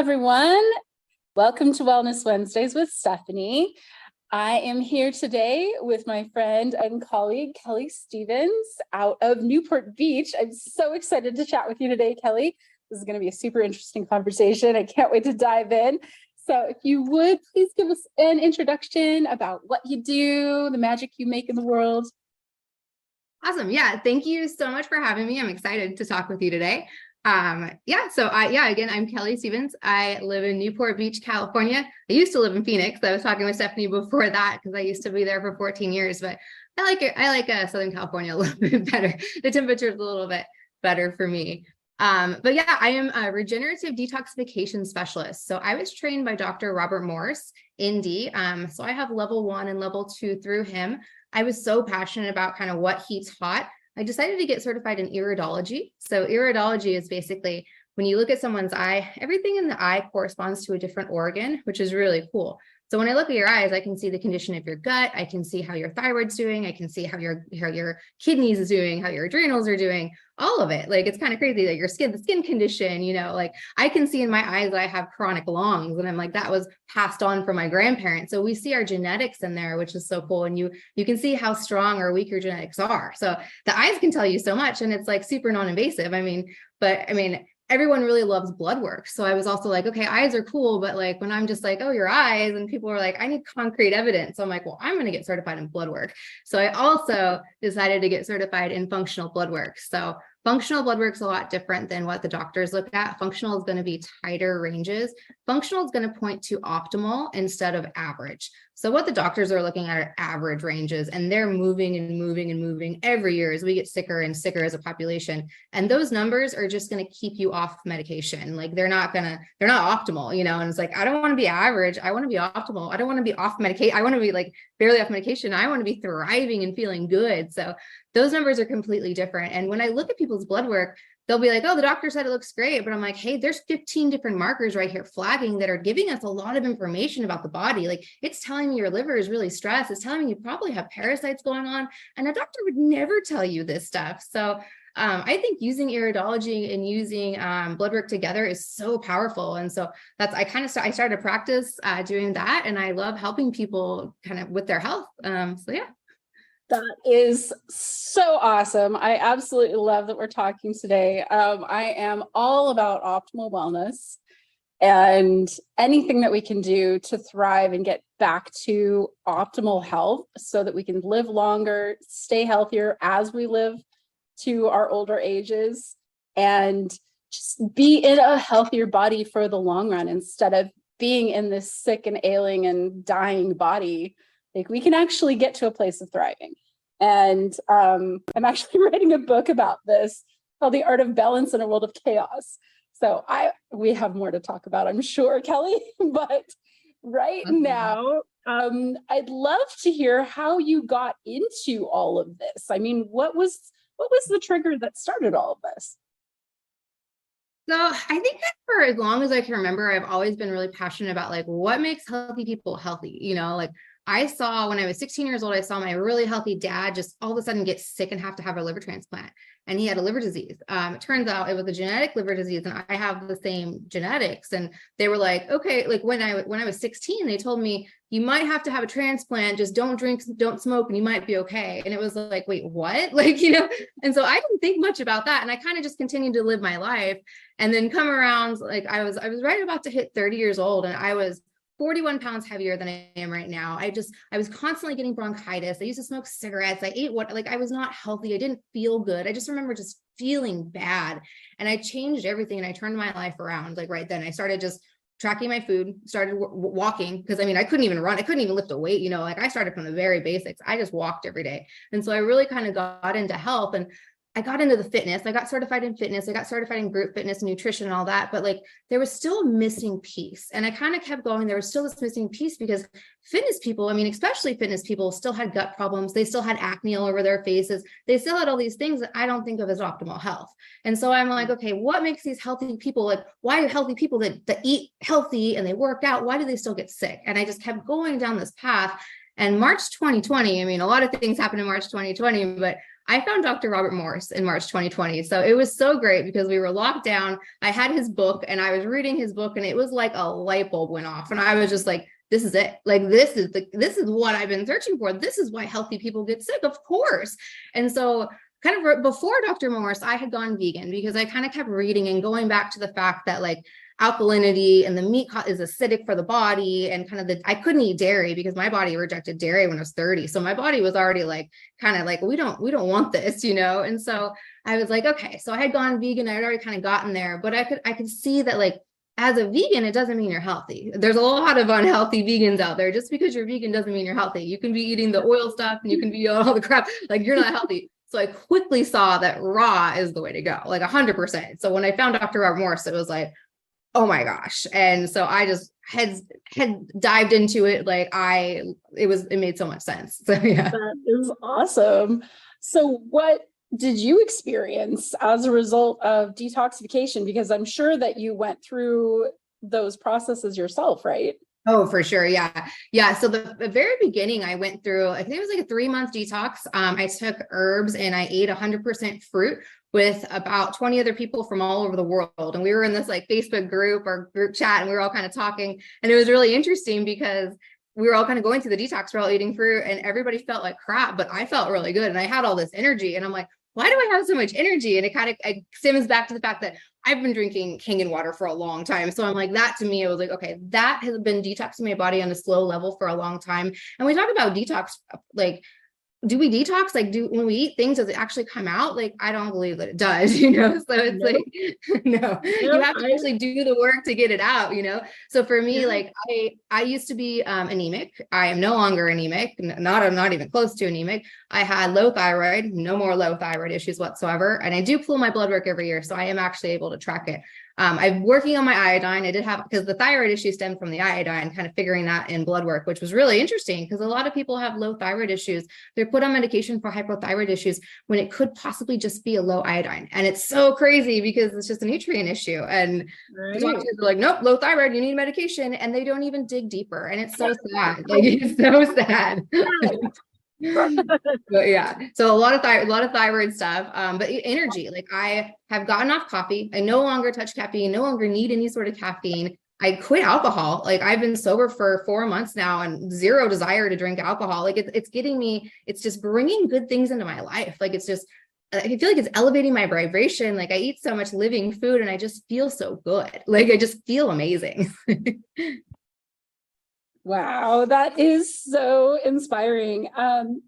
everyone. Welcome to Wellness Wednesdays with Stephanie. I am here today with my friend and colleague, Kelly Stephens, out of Newport Beach. I'm so excited to chat with you today, Kelly. This is going to be a super interesting conversation. I can't wait to dive in. So, if you would please give us an introduction about what you do, the magic you make in the world. Awesome. Yeah. Thank you so much for having me. I'm excited to talk with you today. Um, yeah, so I yeah, again, I'm Kelly Stephens. I live in Newport Beach, California. I used to live in Phoenix. I was talking with Stephanie before that because I used to be there for 14 years, but I like it. I like uh, Southern California a little bit better. The temperature is a little bit better for me. Um, but yeah, I am a regenerative detoxification specialist. So I was trained by Dr. Robert Morse, ND. Um, so I have level one and level two through him. I was so passionate about kind of what he taught I decided to get certified in iridology. So, iridology is basically when you look at someone's eye, everything in the eye corresponds to a different organ, which is really cool. So when I look at your eyes, I can see the condition of your gut. I can see how your thyroid's doing. I can see how your how your kidneys is doing, how your adrenals are doing, all of it. Like it's kind of crazy that your skin, the skin condition, you know, like I can see in my eyes that I have chronic lungs, and I'm like that was passed on from my grandparents. So we see our genetics in there, which is so cool. And you you can see how strong or weak your genetics are. So the eyes can tell you so much, and it's like super non-invasive. I mean, but I mean, everyone really loves blood work. So I was also like, okay, eyes are cool, but like when I'm just like, oh, your eyes, and people are like, I need concrete evidence. So I'm like, well, I'm going to get certified in blood work. So I also decided to get certified in functional blood work. So Functional blood work's a lot different than what the doctors look at. Functional is going to be tighter ranges. Functional is going to point to optimal instead of average. So what the doctors are looking at are average ranges and they're moving and moving and moving every year as we get sicker and sicker as a population. And those numbers are just going to keep you off medication. Like they're not going to, they're not optimal, you know, and it's like, I don't want to be average. I want to be optimal. I don't want to be off medication. I want to be like barely off medication. I want to be thriving and feeling good. So those numbers are completely different. And when I look at people's blood work, they'll be like, oh, the doctor said it looks great. But I'm like, hey, there's 15 different markers right here flagging that are giving us a lot of information about the body. Like it's telling me your liver is really stressed. It's telling me you probably have parasites going on. And a doctor would never tell you this stuff. So um, I think using iridology and using um, blood work together is so powerful. And so that's, I kind of, st- I started to practice uh, doing that. And I love helping people kind of with their health. Um, so yeah. That is so awesome. I absolutely love that we're talking today. Um, I am all about optimal wellness and anything that we can do to thrive and get back to optimal health so that we can live longer, stay healthier as we live to our older ages, and just be in a healthier body for the long run instead of being in this sick and ailing and dying body like we can actually get to a place of thriving and um, i'm actually writing a book about this called the art of balance in a world of chaos so i we have more to talk about i'm sure kelly but right mm-hmm. now um, i'd love to hear how you got into all of this i mean what was what was the trigger that started all of this so I think that for as long as I can remember, I've always been really passionate about like what makes healthy people healthy. You know, like I saw when I was 16 years old, I saw my really healthy dad just all of a sudden get sick and have to have a liver transplant. And he had a liver disease. Um, it turns out it was a genetic liver disease, and I have the same genetics. And they were like, okay, like when I when I was 16, they told me you might have to have a transplant. Just don't drink, don't smoke, and you might be okay. And it was like, wait, what? Like, you know. And so I didn't think much about that, and I kind of just continued to live my life. And then come around, like I was, I was right about to hit 30 years old, and I was 41 pounds heavier than I am right now. I just, I was constantly getting bronchitis. I used to smoke cigarettes. I ate what, like, I was not healthy. I didn't feel good. I just remember just feeling bad. And I changed everything and I turned my life around. Like, right then, I started just tracking my food, started w- walking because I mean, I couldn't even run. I couldn't even lift a weight, you know, like I started from the very basics. I just walked every day. And so I really kind of got into health. And I got into the fitness. I got certified in fitness. I got certified in group fitness nutrition and all that. But like there was still a missing piece. And I kind of kept going. There was still this missing piece because fitness people, I mean, especially fitness people, still had gut problems. They still had acne all over their faces. They still had all these things that I don't think of as optimal health. And so I'm like, mm. okay, what makes these healthy people like why are healthy people that, that eat healthy and they work out? Why do they still get sick? And I just kept going down this path. And March 2020, I mean, a lot of things happened in March 2020, but I found Dr. Robert Morse in March 2020. So it was so great because we were locked down. I had his book and I was reading his book and it was like a light bulb went off. And I was just like, this is it. Like this is the this is what I've been searching for. This is why healthy people get sick, of course. And so kind of before Dr. Morse, I had gone vegan because I kind of kept reading and going back to the fact that like alkalinity and the meat is acidic for the body and kind of the I couldn't eat dairy because my body rejected dairy when I was 30. So my body was already like kind of like we don't we don't want this, you know. And so I was like, okay, so I had gone vegan, I had already kind of gotten there, but I could I could see that like as a vegan, it doesn't mean you're healthy. There's a lot of unhealthy vegans out there. Just because you're vegan doesn't mean you're healthy. You can be eating the oil stuff and you can be all the crap. Like you're not healthy. So I quickly saw that raw is the way to go, like 100%. So when I found Dr. Robert Morse, it was like, oh my gosh. And so i just had had dived into it like i it was it made so much sense. So yeah. That is awesome. So what did you experience as a result of detoxification? Because i'm sure that you went through those processes yourself right Oh, for sure. Yeah. Yeah. So the, the, very beginning, I went through, I think it was like a three month detox. Um, I took herbs and I ate 100% fruit with about 20 other people from all over the world. And we were in this like Facebook group or group chat and we were all kind of talking. And it was really interesting because we were all kind of going through the detox, we're all eating fruit and everybody felt like crap, but I felt really good. And I had all this energy. And I'm like, why do I have so much energy? And it kind of it stems back to the fact that I've been drinking Kangen water for a long time. So I'm like, that to me, it was like, okay, that has been detoxing my body on a slow level for a long time. And we talk about detox, like do we detox? Like do when we eat things does it actually come out? Like i don't believe that it does you know? So it's nope. like no. Nope. you have to actually do the work to get it out you know? So for me yeah. like i i used to be um, anemic. I am no longer anemic. Not i'm not even close to anemic. I had low thyroid no more low thyroid issues whatsoever and i do pull my blood work every year so i am actually able to track it um, I'm working on my iodine. I did have because the thyroid issue stemmed from the iodine, kind of figuring that in blood work, which was really interesting because a lot of people have low thyroid issues. They're put on medication for hypothyroid issues when it could possibly just be a low iodine. And it's so crazy because it's just a nutrient issue. And right. doctors are like, nope, low thyroid, you need medication. And they don't even dig deeper. And it's so sad. Like it's so sad. But yeah, so a lot of thyroid, a lot of thyroid stuff. Um, but energy, like I have gotten off coffee. I no longer touch caffeine. No longer need any sort of caffeine. I quit alcohol. Like I've been sober for four months now and zero desire to drink alcohol. Like it's, it's getting me, it's just bringing good things into my life. Like it's just, I feel like it's elevating my vibration. Like I eat so much living food and I just feel so good. Like I just feel amazing. Wow, that is so inspiring. Um,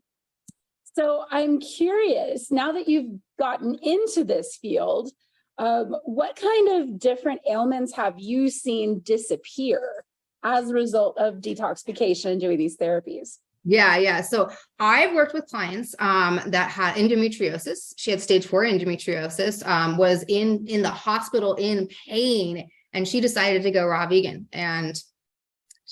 so I'm curious now that you've gotten into this field, um, what kind of different ailments have you seen disappear as a result of detoxification and doing these therapies? Yeah, yeah. So I've worked with clients um, that had endometriosis. She had stage four endometriosis, um, was in in the hospital in pain, and she decided to go raw vegan. And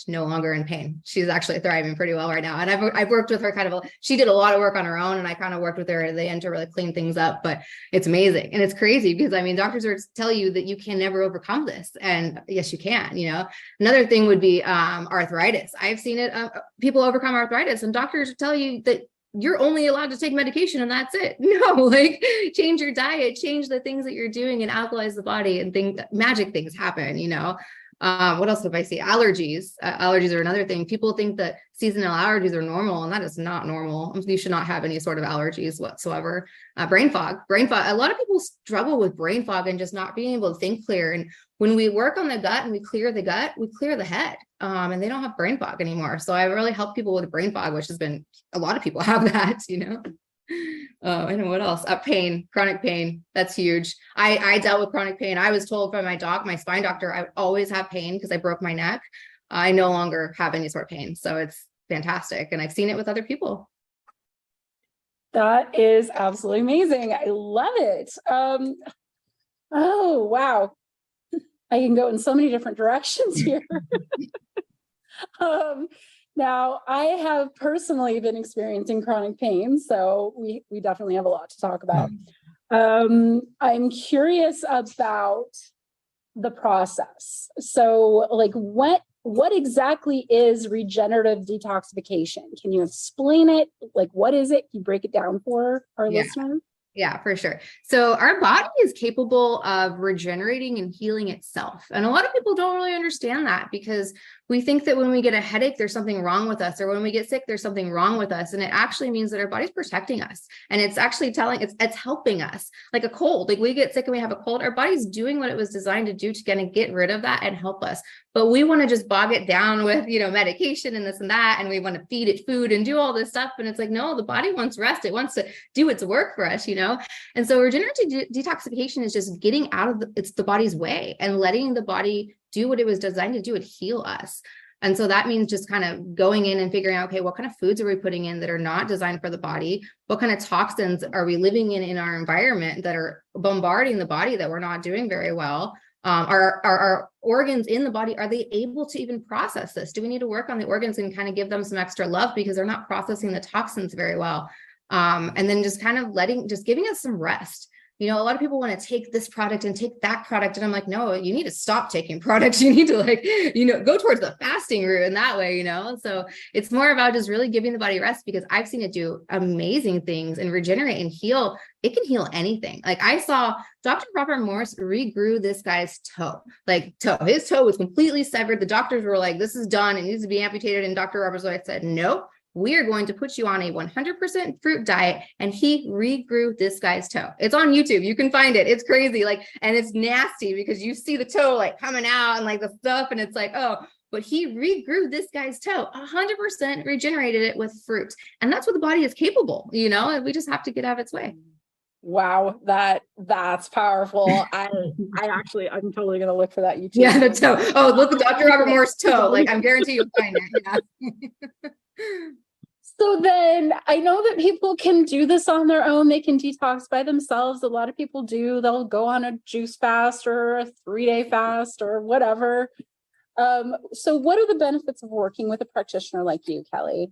she's no longer in pain. She's actually thriving pretty well right now. And I've, I've worked with her kind of, a, she did a lot of work on her own and I kind of worked with her at the end to really clean things up, but it's amazing. And it's crazy because I mean, doctors are tell you that you can never overcome this. And yes, you can, you know, another thing would be um, arthritis. I've seen it, uh, people overcome arthritis and doctors tell you that you're only allowed to take medication and that's it. No, like change your diet, change the things that you're doing and alkalize the body and think magic things happen, you know. Um, what else have I seen? Allergies. Uh, allergies are another thing. People think that seasonal allergies are normal, and that is not normal. You should not have any sort of allergies whatsoever. Uh, brain fog. Brain fog. A lot of people struggle with brain fog and just not being able to think clear. And when we work on the gut and we clear the gut, we clear the head, um, and they don't have brain fog anymore. So I really help people with brain fog, which has been a lot of people have that. You know oh, know what else. Uh, pain, chronic pain. That's huge. I I dealt with chronic pain. I was told by my doc, my spine doctor, I would always have pain because I broke my neck. I no longer have any sort of pain, so it's fantastic, and I've seen it with other people. That is absolutely amazing. I love it. Um, oh wow, I can go in so many different directions here. um, now, I have personally been experiencing chronic pain, so we we definitely have a lot to talk about. Um, I'm curious about the process. So, like, what what exactly is regenerative detoxification? Can you explain it? Like, what is it? Can you break it down for our Yeah. listeners? Yeah, for sure. So our body is capable of regenerating and healing itself. And a lot of people don't really understand that because we think that when we get a headache, there's something wrong with us, or when we get sick, there's something wrong with us. And it actually means that our body's protecting us. And it's actually telling it's it's helping us. Like a cold, like we get sick and we have a cold, our body's doing what it was designed to do to kind of get rid of that and help us. But we want to just bog it down with, you know, medication and this and that. And we want to feed it food and do all this stuff. And it's like, no, the body wants rest. It wants to do its work for us, you know? And so regenerative de- detoxification is just getting out of the, it's the body's way and letting the body do what it was designed to do and heal us. And so that means just kind of going in and figuring out, okay, what kind of foods are we putting in that are not designed for the body? What kind of toxins are we living in in our environment that are bombarding the body that we're not doing very well? Um, our organs in the body, are they able to even process this? Do we need to work on the organs and kind of give them some extra love because they're not processing the toxins very well? Um, and then just kind of letting, just giving us some rest you know, a lot of people want to take this product and take that product. And I'm like, no, you need to stop taking products. You need to like, you know, go towards the fasting route in that way, you know? So it's more about just really giving the body rest because I've seen it do amazing things and regenerate and heal. It can heal anything. Like I saw Dr. Robert Morse regrew this guy's toe, like toe. His toe was completely severed. The doctors were like, this is done. It needs to be amputated. And Dr. Robert's said, nope we are going to put you on a 100% fruit diet. And he regrew this guy's toe. It's on youtube. You can find it. It's crazy. Like and it's nasty because you see the toe like coming out and like the stuff and it's like oh. But he regrew this guy's toe. 100% regenerated it with fruit. And that's what the body is capable you know? We just have to get out of its way. Wow, that that's powerful. I I actually I'm totally gonna look for that YouTube. yeah the toe. Oh look at dr robert Morse's toe. Like i'm guaranteed you'll find it. Yeah So then I know that people can do this on their own. They can detox by themselves. A lot of people do. They'll go on a juice fast or a three day fast or whatever. Um, so, what are the benefits of working with a practitioner like you, Kelly?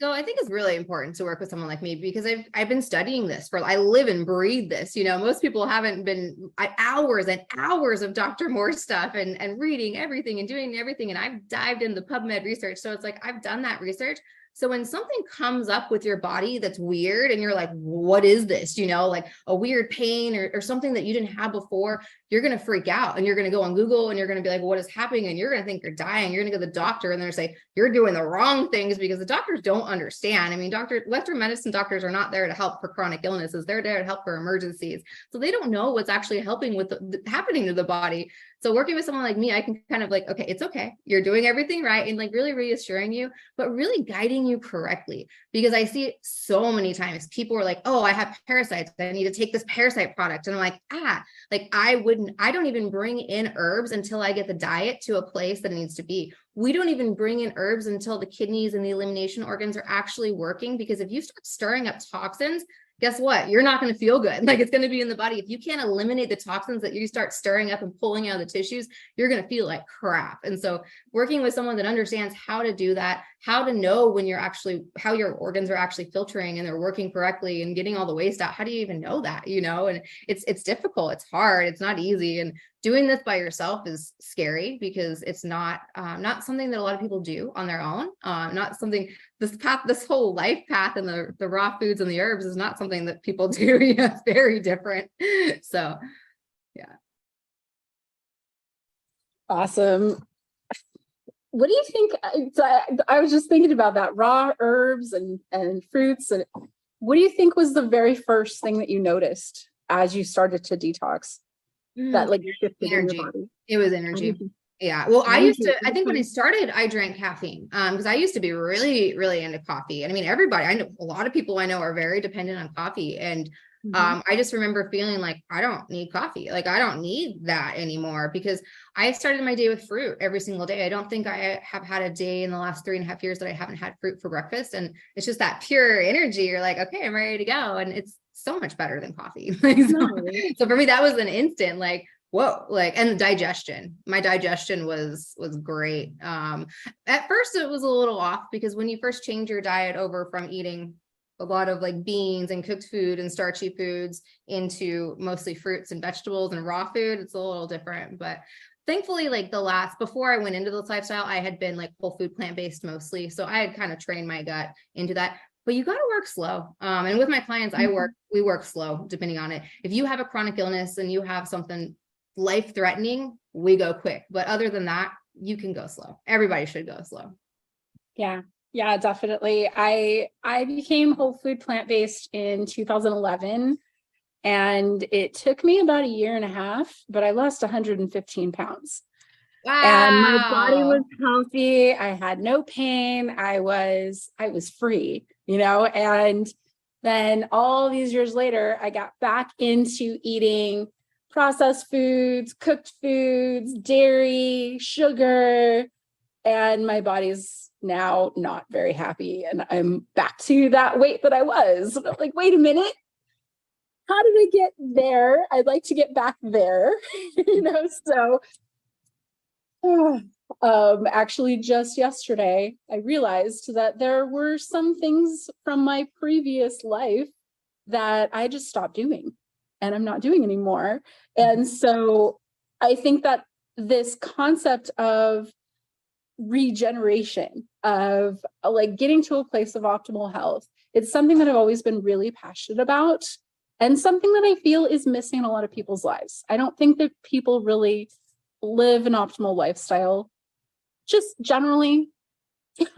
So I think it's really important to work with someone like me because I've I've been studying this for I live and breathe this. You know, most people haven't been hours and hours of Dr. Morse stuff and and reading everything and doing everything. And I've dived in the PubMed research. So it's like I've done that research. So when something comes up with your body that's weird and you're like, what is this? You know, like a weird pain or, or something that you didn't have before, you're going to freak out and you're going to go on Google and you're going to be like, what is happening? And you're going to think you're dying. You're going to go to the doctor and they're say, you're doing the wrong things because the doctors don't understand. I mean, doctor, Western medicine doctors are not there to help for chronic illnesses. They're there to help for emergencies. So they don't know what's actually helping with the, happening to the body. So working with someone like me, I can kind of like, okay, it's okay. You're doing everything right. And like really reassuring you, but really guiding you correctly. Because I see so many times. People are like, oh, I have parasites. I need to take this parasite product. And I'm like, ah, like I I don't even bring in herbs until I get the diet to a place that it needs to be. We don't even bring in herbs until the kidneys and the elimination organs are actually working. Because if you start stirring up toxins, guess what? You're not going to feel good. Like it's going to be in the body. If you can't eliminate the toxins that you start stirring up and pulling out of the tissues, you're going to feel like crap. And so, working with someone that understands how to do that, how to know when you're actually, how your organs are actually filtering and they're working correctly and getting all the waste out. How do you even know that? You know, and it's it's difficult. It's hard. It's not easy. And doing this by yourself is scary because it's not um, not something that a lot of people do on their own. Um, not something this path, this whole life path and the the raw foods and the herbs is not something that people do. yeah, it's very different. So yeah. Awesome. What do you think? uh, I, I was just thinking about that raw herbs and and fruits. And what do you think was the very first thing that you noticed as you started to detox? That like shifted Energy. your body. it was energy. Yeah. Well, I used to, I think when I started, I drank caffeine. Um, because I used to be really, really into coffee. And I mean, everybody, I know a lot of people I know are very dependent on coffee. And Mhm. um, I just remember feeling like I don't need coffee. Like I don't need that anymore because I started my day with fruit every single day. I don't think I have had a day in the last three and a half years that I haven't had fruit for breakfast. And it's just that pure energy. You're like, okay, I'm ready to go. And it's so much better than coffee. Like, so- so for me that was an instant like whoa like and digestion my digestion was was great um at first it was a little off because when you first change your diet over from eating a lot of like beans and cooked food and starchy foods into mostly fruits and vegetables and raw food it's a little different but thankfully, like the last before I went into this lifestyle, I had been like whole food plant based mostly. So I had kind of trained my gut into that. But you got to work slow. Um, and with my clients, I work, we work slow depending on it. If you have a chronic illness and you have something life threatening, we go quick. But other than that, you can go slow. Everybody should go slow. Yeah. Yeah, definitely. I I became whole food plant-based in 2011 and it took me about a year and a half, but I lost 115 pounds. Wow. And my body was healthy. I had no pain. I was I was free, you know, and then all these years later, I got back into eating processed foods, cooked foods, dairy, sugar, and my body's now not very happy. And I'm back to that weight that I was. like, wait a minute. How did I get there? I'd like to get back there, you know. So, um, actually, just yesterday, I realized that there were some things from my previous life that I just stopped doing and I'm not doing anymore. And so I think that this concept of regeneration, of like getting to a place of optimal health, it's something that I've always been really passionate about and something that I feel is missing in a lot of people's lives. I don't think that people really live an optimal lifestyle just generally.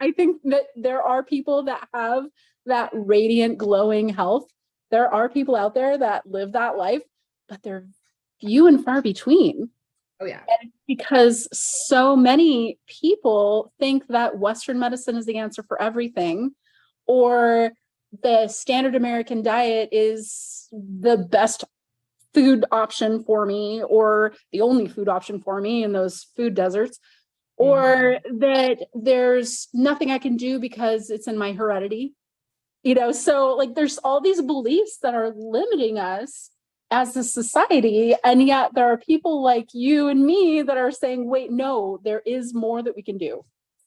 I think that there are people that have that radiant, glowing health there are people out there that live that life, but they're few and far between. Oh, yeah. And because so many people think that Western medicine is the answer for everything, or the standard American diet is the best food option for me, or the only food option for me in those food deserts, or mm-hmm. that there's nothing I can do because it's in my heredity you know so like there's all these beliefs that are limiting us as a society and yet there are people like you and me that are saying wait no there is more that we can do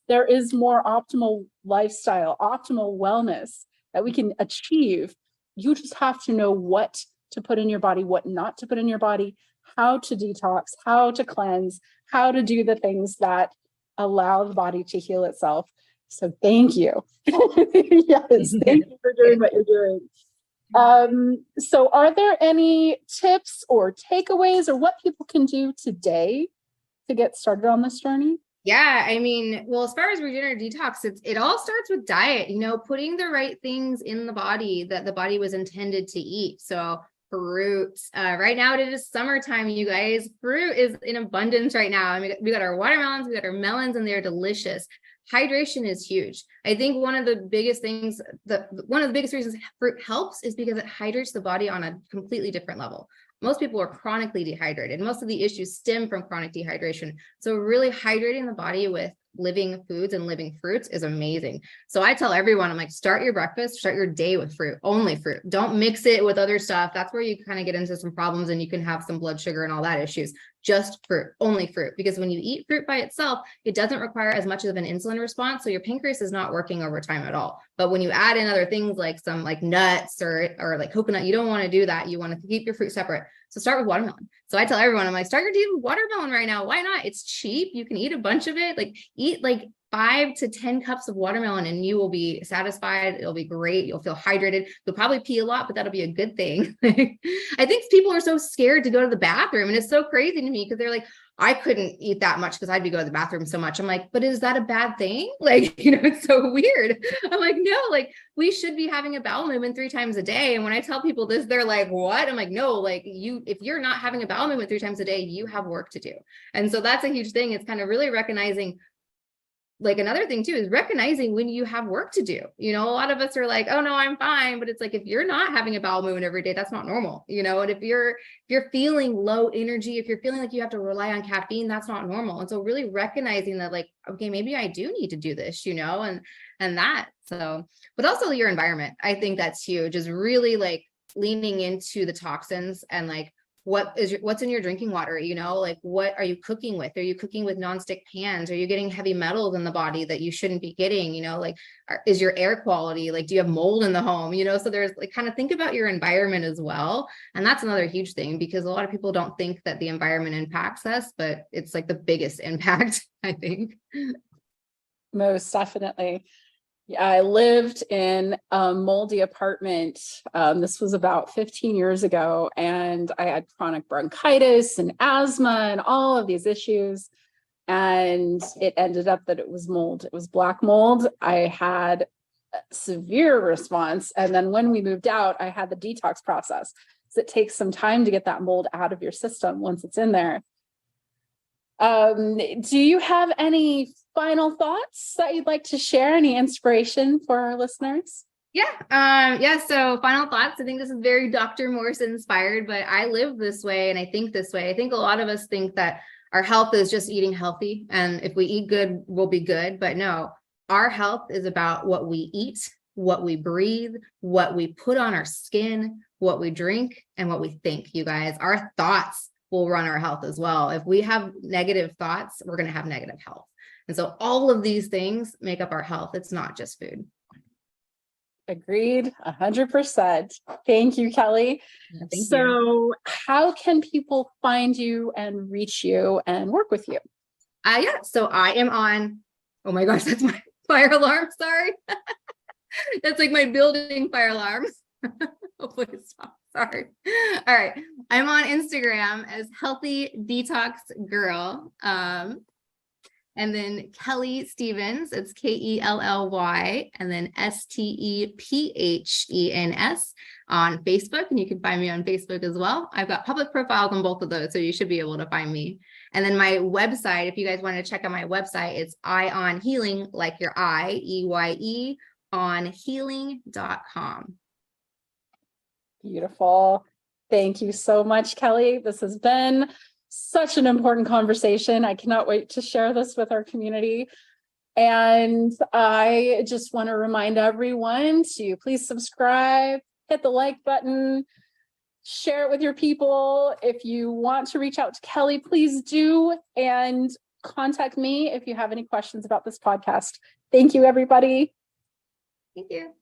there is more optimal lifestyle optimal wellness that we can achieve you just have to know what to put in your body what not to put in your body how to detox how to cleanse how to do the things that allow the body to heal itself so thank you. yes, thank you for doing what you're doing. Um, so are there any tips or takeaways or what people can do today to get started on this journey? Yeah, I mean, well, as far as regenerative detox, it's, it all starts with diet, you know, putting the right things in the body that the body was intended to eat. So fruit. Uh, right now it is summertime, you guys. Fruit is in abundance right now. I mean, we got our watermelons, we got our melons, and they're delicious hydration is huge. I think one of the biggest things that one of the biggest reasons fruit helps is because it hydrates the body on a completely different level. Most people are chronically dehydrated. Most of the issues stem from chronic dehydration. So really hydrating the body with living foods and living fruits is amazing. So I tell everyone, I'm like, start your breakfast, start your day with fruit, only fruit. Don't mix it with other stuff. That's where you kind of get into some problems and you can have some blood sugar and all that issues. Just fruit, only fruit. Because when you eat fruit by itself, it doesn't require as much of an insulin response. So your pancreas is not working over time at all. But when you add in other things like some like nuts or or like coconut, you don't want to do that. You want to keep your fruit separate. So start with watermelon. So I tell everyone, I'm like, start your day with watermelon right now. Why not? It's cheap. You can eat a bunch of it. Like eat like five to 10 cups of watermelon and you will be satisfied. It'll be great. You'll feel hydrated. You'll probably pee a lot, but that'll be a good thing. I think people are so scared to go to the bathroom. And it's so crazy to me because they're like, I couldn't eat that much because I'd be going to the bathroom so much. I'm like, but is that a bad thing? Like, you know, it's so weird. I'm like, no, like we should be having a bowel movement three times a day. And when I tell people this, they're like, what? I'm like, no, like you, if you're not having a bowel movement three times a day, you have work to do. And so that's a huge thing. It's kind of really recognizing like another thing too is recognizing when you have work to do. You know, a lot of us are like, "Oh no, I'm fine," but it's like if you're not having a bowel movement every day, that's not normal. You know, and if you're if you're feeling low energy, if you're feeling like you have to rely on caffeine, that's not normal. And so really recognizing that like, okay, maybe I do need to do this, you know, and and that. So, but also your environment. I think that's huge is really like leaning into the toxins and like what is your, what's in your drinking water you know like what are you cooking with? Are you cooking with nonstick pans? Are you getting heavy metals in the body that you shouldn't be getting you know like are, is your air quality like do you have mold in the home you know? So there's like kind of think about your environment as well. And that's another huge thing because a lot of people don't think that the environment impacts us but it's like the biggest impact i think. Most definitely I lived in a moldy apartment. Um, this was about 15 years ago, and I had chronic bronchitis and asthma and all of these issues. And it ended up that it was mold. It was black mold. I had severe response. And then when we moved out, I had the detox process. So it takes some time to get that mold out of your system once it's in there. Um, do you have any final thoughts that you'd like to share? Any inspiration for our listeners? Yeah. Um, yeah. So final thoughts. I think this is very Dr. Morse inspired, but I live this way and I think this way. I think a lot of us think that our health is just eating healthy. And if we eat good, we'll be good. But no, our health is about what we eat, what we breathe, what we put on our skin, what we drink, and what we think, you guys. Our thoughts will run our health as well. If we have negative thoughts, we're going to have negative health. And so all of these things make up our health. It's not just food. Agreed, 100%. Thank you, Kelly. Thank so, you. how can people find you and reach you and work with you? Uh, yeah, so I am on, oh my gosh, that's my fire alarm. Sorry. that's like my building fire alarm. Hopefully, stop. Sorry. All right. I'm on Instagram as Healthy Detox Girl. Um, and then Kelly Stephens, it's K E L L Y, and then S T E P H E N S on Facebook. And you can find me on Facebook as well. I've got public profiles on both of those, so you should be able to find me. And then my website, if you guys want to check out my website, it's Eye on Healing, like your eye, E Y E, on healing.com. Beautiful. Thank you so much, Kelly. This has been such an important conversation. I cannot wait to share this with our community. And I just want to remind everyone to please subscribe, hit the like button, share it with your people. If you want to reach out to Kelly, please do. And contact me if you have any questions about this podcast. Thank you, everybody. Thank you.